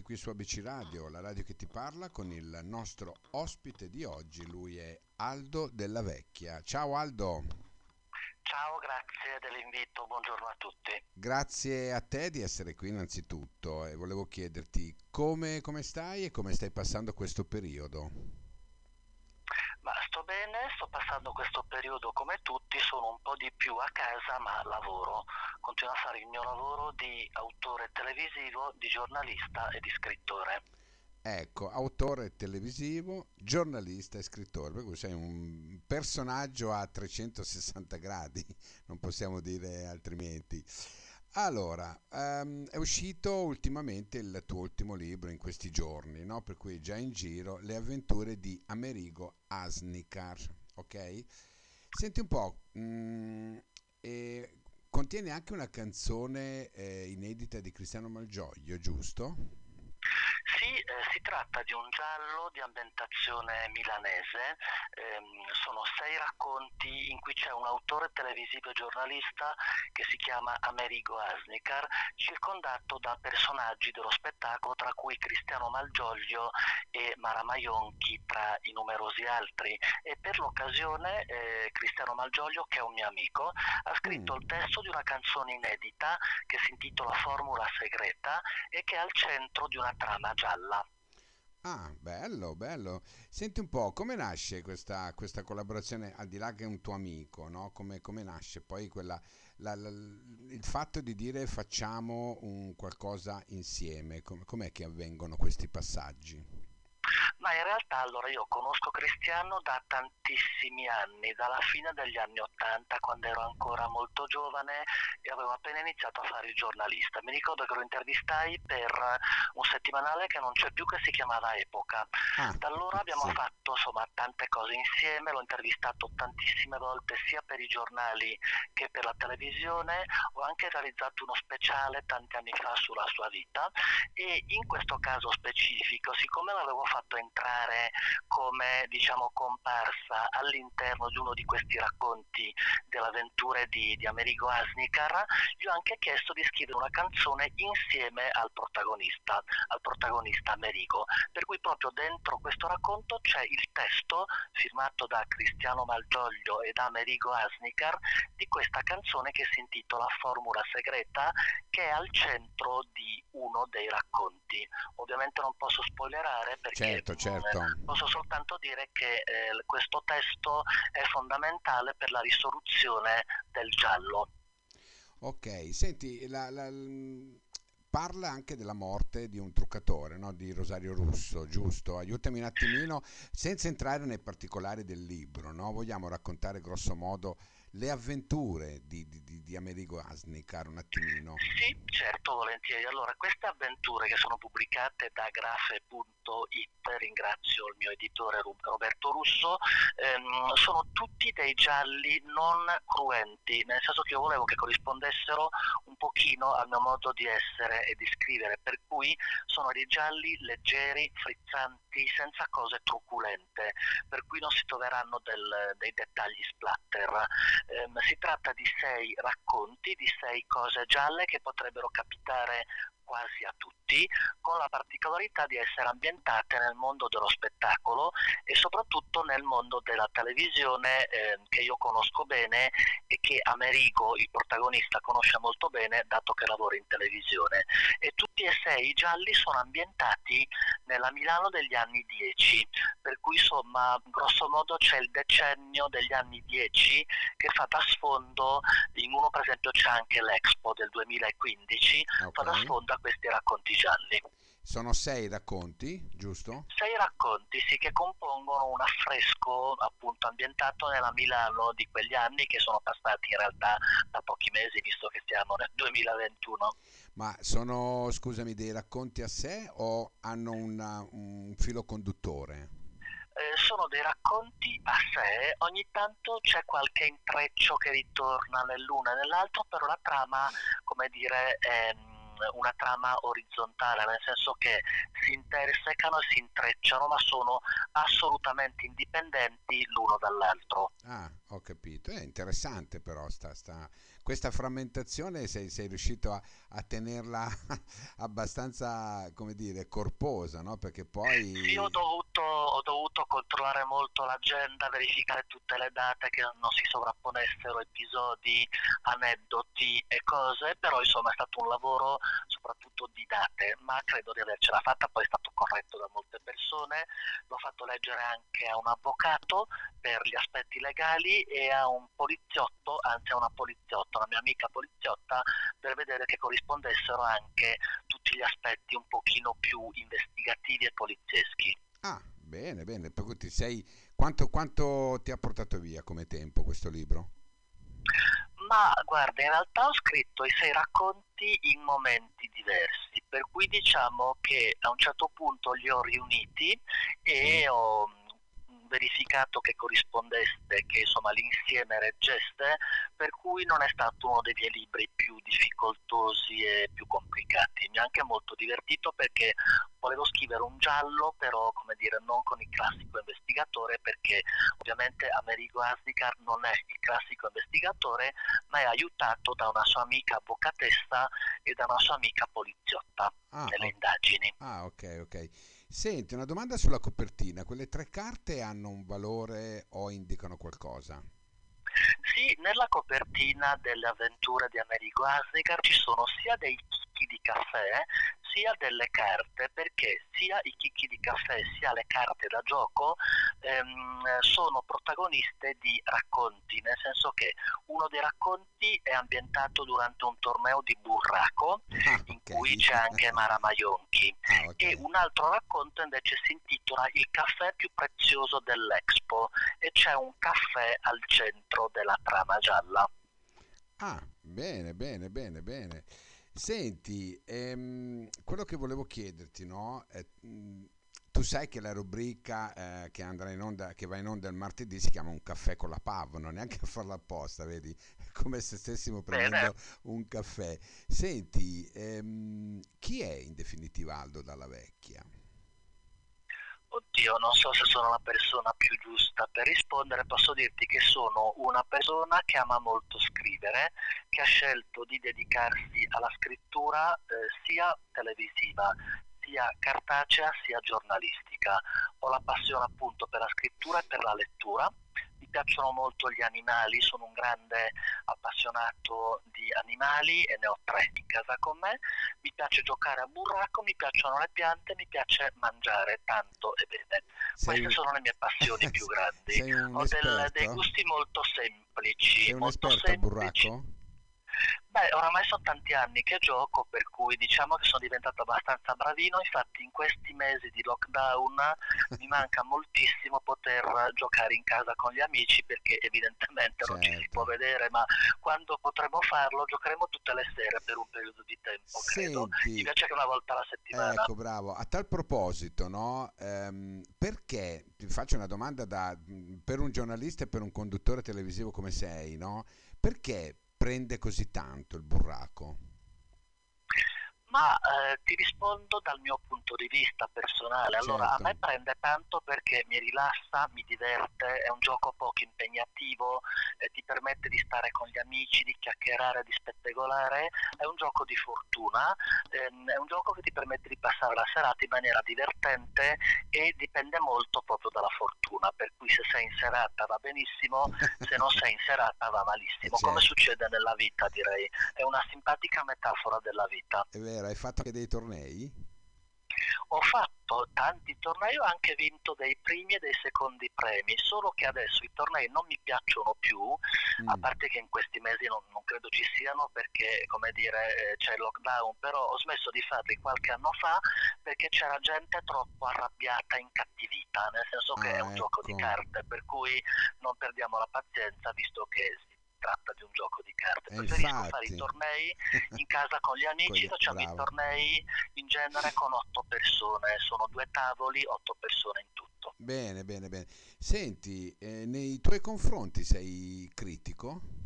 Benvenuti qui su ABC Radio, la radio che ti parla con il nostro ospite di oggi, lui è Aldo della Vecchia. Ciao Aldo. Ciao, grazie dell'invito, buongiorno a tutti. Grazie a te di essere qui innanzitutto e volevo chiederti come, come stai e come stai passando questo periodo. Ma sto bene, sto passando questo periodo come tutti, sono un po' di più a casa ma lavoro, continuo a fare il mio lavoro di autore televisivo, di giornalista e di scrittore. Ecco, autore televisivo, giornalista e scrittore, per cui sei un personaggio a 360 gradi, non possiamo dire altrimenti. Allora, um, è uscito ultimamente il tuo ultimo libro in questi giorni, no? per cui già in giro le avventure di Amerigo Asnikar, ok? Senti un po', mm, eh, contiene anche una canzone eh, inedita di Cristiano Malgioglio, giusto? Eh, si tratta di un giallo di ambientazione milanese, ehm, sono sei racconti in cui c'è un autore televisivo e giornalista che si chiama Amerigo Asnikar, circondato da personaggi dello spettacolo tra cui Cristiano Malgioglio e Mara Maionchi tra i numerosi altri e per l'occasione eh, Cristiano Malgioglio che è un mio amico ha scritto mm. il testo di una canzone inedita che si intitola Formula segreta e che è al centro di una trama gialla. Ah, bello, bello. Senti un po', come nasce questa, questa collaborazione, al di là che è un tuo amico, no? come, come nasce poi quella, la, la, il fatto di dire facciamo un qualcosa insieme, com, com'è che avvengono questi passaggi? Ma in realtà allora io conosco Cristiano da tantissimi anni, dalla fine degli anni Ottanta, quando ero ancora molto giovane e avevo appena iniziato a fare il giornalista. Mi ricordo che lo intervistai per un settimanale che non c'è più, che si chiamava Epoca. Ah, da allora abbiamo sì. fatto insomma tante cose insieme, l'ho intervistato tantissime volte sia per i giornali che per la televisione, ho anche realizzato uno speciale tanti anni fa sulla sua vita e in questo caso specifico, siccome l'avevo fatto in entrare come diciamo comparsa all'interno di uno di questi racconti delle avventure di, di Amerigo Asnikar, gli ho anche chiesto di scrivere una canzone insieme al protagonista, al protagonista Amerigo, per cui proprio dentro questo racconto c'è il testo firmato da Cristiano Malgioglio e da Amerigo Asnikar di questa canzone che si intitola Formula Segreta che è al centro di uno dei racconti. Ovviamente non posso spoilerare perché certo, certo. posso soltanto dire che eh, questo testo è fondamentale per la risoluzione del giallo. Ok, senti, la, la, parla anche della morte di un truccatore, no? di Rosario Russo, giusto? Aiutami un attimino, senza entrare nei particolari del libro, no? vogliamo raccontare grosso modo le avventure di, di, di Amerigo Asnicar un attimino? Sì, certo, volentieri. Allora, queste avventure che sono pubblicate da grafe.it, ringrazio il mio editore Roberto Russo, ehm, sono tutti dei gialli non cruenti, nel senso che io volevo che corrispondessero un pochino al mio modo di essere e di scrivere, per cui sono dei gialli leggeri, frizzanti, senza cose truculente, per cui non si troveranno del, dei dettagli splatter. Ehm, si tratta di sei racconti, di sei cose gialle che potrebbero capitare quasi a tutti, con la particolarità di essere ambientate nel mondo dello spettacolo e soprattutto nel mondo della televisione eh, che io conosco bene e che Amerigo, il protagonista, conosce molto bene dato che lavora in televisione. E tutti e sei i gialli sono ambientati nella Milano degli anni 10, per cui insomma grosso modo c'è il decennio degli anni 10 che fa da sfondo, in uno per esempio c'è anche l'Expo del 2015, okay. fa da sfondo a questi racconti gialli. Sono sei racconti, giusto? Sei racconti, sì, che compongono un affresco appunto ambientato nella Milano di quegli anni che sono passati in realtà da pochi mesi, visto che siamo nel 2021. Ma sono, scusami, dei racconti a sé o hanno una, un filo conduttore? Eh, sono dei racconti a sé, ogni tanto c'è qualche intreccio che ritorna nell'uno e nell'altro, però la trama, come dire, è una trama orizzontale, nel senso che si intersecano e si intrecciano, ma sono assolutamente indipendenti l'uno dall'altro. Ah, ho capito. È interessante però sta, sta questa frammentazione sei, sei riuscito a, a, tenerla abbastanza, come dire, corposa, no? Perché poi... Sì, ho dovuto, ho dovuto controllare molto l'agenda, verificare tutte le date che non si sovrapponessero episodi, aneddoti e cose, però insomma è stato un lavoro soprattutto di date, ma credo di avercela fatta, poi è stato corretto da molte persone, l'ho fatto leggere anche a un avvocato per gli aspetti legali e a un poliziotto, anzi a una poliziotta, una mia amica poliziotta, per vedere che corrispondessero anche tutti gli aspetti un pochino più investigativi e polizieschi. Ah, bene, bene. Per cui ti sei... quanto, quanto ti ha portato via come tempo questo libro? Ma guarda, in realtà ho scritto i sei racconti in momenti diversi, per cui diciamo che a un certo punto li ho riuniti e ho verificato che corrispondesse, che insomma l'insieme reggesse, per cui non è stato uno dei miei libri più difficoltosi e più complicati. Mi ha anche molto divertito perché volevo scrivere un giallo, però come dire, non con il classico investigatore, perché ovviamente Amerigo Asnicar non è il classico investigatore, ma è aiutato da una sua amica avvocatessa e da una sua amica poliziotta ah, nelle okay. Indagini. Ah, ok, ok. Senti, una domanda sulla copertina. Quelle tre carte hanno un valore o indicano qualcosa? Sì, nella copertina delle avventure di Amerigo Asnicar ci sono sia dei chicchi di caffè sia delle carte perché sia i chicchi di caffè sia le carte da gioco ehm, sono protagoniste di racconti, nel senso che uno dei racconti è ambientato durante un torneo di burraco ah, in okay. cui c'è anche Mara Maionchi ah, okay. e un altro racconto invece si intitola Il caffè più prezioso dell'Expo e c'è un caffè al centro della trama gialla. Ah, bene, bene, bene, bene. Senti, ehm, quello che volevo chiederti, no? È, mh, mm, tu sai che la rubrica eh, che, andrà in onda, che va in onda il martedì si chiama Un caffè con la PAV, non neanche a farla apposta, vedi? È come se stessimo prendendo Bene. un caffè. Senti, ehm, chi è in definitiva Aldo Dalla Vecchia? Oddio, non so se sono la persona più giusta per rispondere, posso dirti che sono una persona che ama molto scrivere, che ha scelto di dedicarsi alla scrittura eh, sia televisiva sia cartacea sia giornalistica. Ho la passione appunto per la scrittura e per la lettura piacciono molto gli animali, sono un grande appassionato di animali e ne ho tre in casa con me, mi piace giocare a burraco, mi piacciono le piante, mi piace mangiare tanto e bene. Sei Queste un... sono le mie passioni più grandi. ho del, dei gusti molto semplici. Sei un molto esperto semplici. a burraco? Beh, oramai sono tanti anni che gioco, per cui diciamo che sono diventato abbastanza bravino, infatti in questi mesi di lockdown mi manca moltissimo poter giocare in casa con gli amici perché evidentemente certo. non ci si può certo. vedere, ma quando potremo farlo giocheremo tutte le sere per un periodo di tempo, credo. Senti, Invece che una volta alla settimana. Ecco, bravo. A tal proposito, no? Ehm, perché, ti faccio una domanda da, per un giornalista e per un conduttore televisivo come sei, no? Perché prende così tanto il burraco? Ma eh, ti rispondo dal mio punto di vista personale. Allora, certo. a me prende tanto perché mi rilassa, mi diverte, è un gioco poco impegnativo, eh, ti permette di stare con gli amici, di chiacchierare, di spettegolare, è un gioco di fortuna, ehm, è un gioco che ti permette di passare la serata in maniera divertente e dipende molto proprio dalla fortuna, per cui se sei in serata va benissimo, se non sei in serata va malissimo, certo. come succede nella vita direi. È una simpatica metafora della vita. È vero, hai fatto anche dei tornei? Ho fatto tanti tornei, ho anche vinto dei primi e dei secondi premi, solo che adesso i tornei non mi piacciono più, mm. a parte che in questi mesi non, non, credo ci siano perché, come dire, eh, c'è il lockdown, però ho smesso di farli qualche anno fa perché c'era gente troppo arrabbiata, incattivita, nel senso che ah, è un ecco. gioco di ecco. carte, per cui non perdiamo la pazienza visto che tratta di un gioco di carte. Preferisco infatti... fare i tornei in casa con gli amici, facciamo i tornei in genere con otto persone, sono due tavoli, otto persone in tutto. Bene, bene, bene. Senti, eh, nei tuoi confronti sei critico?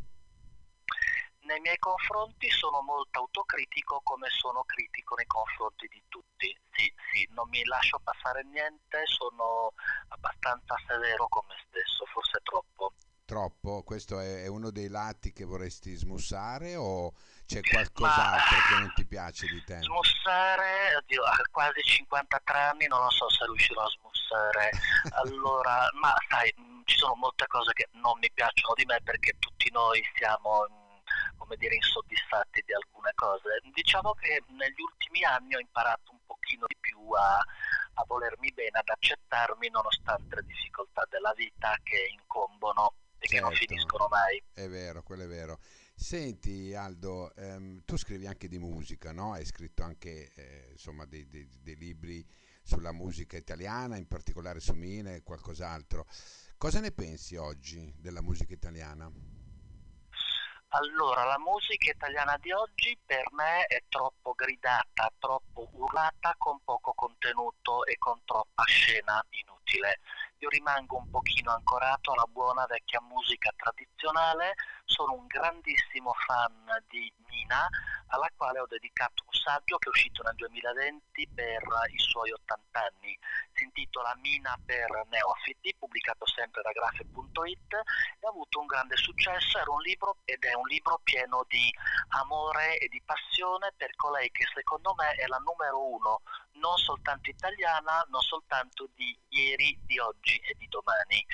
nei miei confronti sono molto autocritico come sono critico nei confronti di tutti. Sì, sì, non mi lascio passare niente, sono abbastanza severo con me stesso, forse troppo. Troppo? Questo è uno dei lati che vorresti smussare o c'è qualcos'altro Ma, che non ti piace di te? Smussare, oddio, a quasi 53 anni non lo so se riuscirò a smussare. allora, ma sai, ci sono molte cose che non mi piacciono di me perché tutti noi siamo come dire, insoddisfatti di alcune cose. Diciamo che negli ultimi anni ho imparato un pochino di più a, a volermi bene, ad accettarmi nonostante le difficoltà della vita che incombono certo. che non certo. finiscono mai. È vero, quello è vero. Senti Aldo, ehm, tu scrivi anche di musica, no? Hai scritto anche eh, insomma, dei, dei, dei, libri sulla musica italiana, in particolare su Mine e qualcos'altro. Cosa ne pensi oggi della musica italiana? Allora, la musica italiana di oggi per me è troppo gridata, troppo urlata, con poco contenuto e con troppa scena inutile. Io rimango un pochino ancorato alla buona vecchia musica tradizionale, sono un grandissimo fan di Mina, alla quale ho dedicato un saggio che è uscito nel 2020 per i suoi 80 anni. Si intitola Mina per neofiti, pubblicato sempre da grafe.it e ha avuto un grande successo. Era un libro ed è un libro pieno di amore e di passione per colei che secondo me è la numero uno, non soltanto italiana, non soltanto di ieri, di oggi e di domani.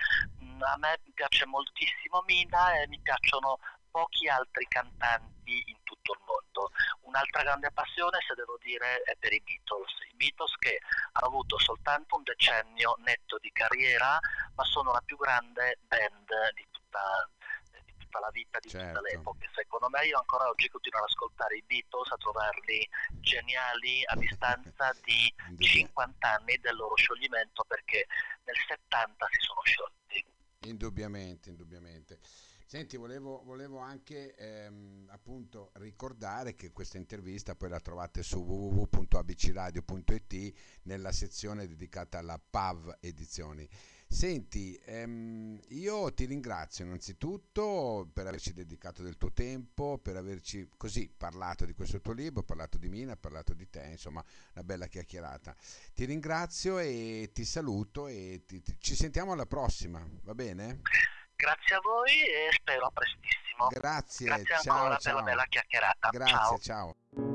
A me piace moltissimo Mina e mi piacciono pochi altri cantanti in tutto il mondo. Un'altra grande passione, se devo dire, è per i Beatles. I Beatles che hanno avuto soltanto un decennio netto di carriera, ma sono la più grande band di tutta, di tutta la vita, di certo. tutte le certo. epoche. Secondo me io ancora oggi continuo ad ascoltare i Beatles, a trovarli geniali a distanza di 50 anni del loro scioglimento perché nel 70 si sono sciolti. Indubbiamente, indubbiamente. Senti, volevo, volevo anche ehm, appunto ricordare che questa intervista poi la trovate su www.abcradio.it nella sezione dedicata alla PAV Edizioni. Senti, ehm, io ti ringrazio innanzitutto per averci dedicato del tuo tempo, per averci così parlato di questo tuo libro, parlato di Mina, parlato di te, insomma, una bella chiacchierata. Ti ringrazio e ti saluto e ti, ti, ci sentiamo alla prossima, va bene? Grazie a voi e spero a prestissimo. Grazie, Grazie ciao, ancora ciao. per la bella chiacchierata. Grazie, ciao. ciao.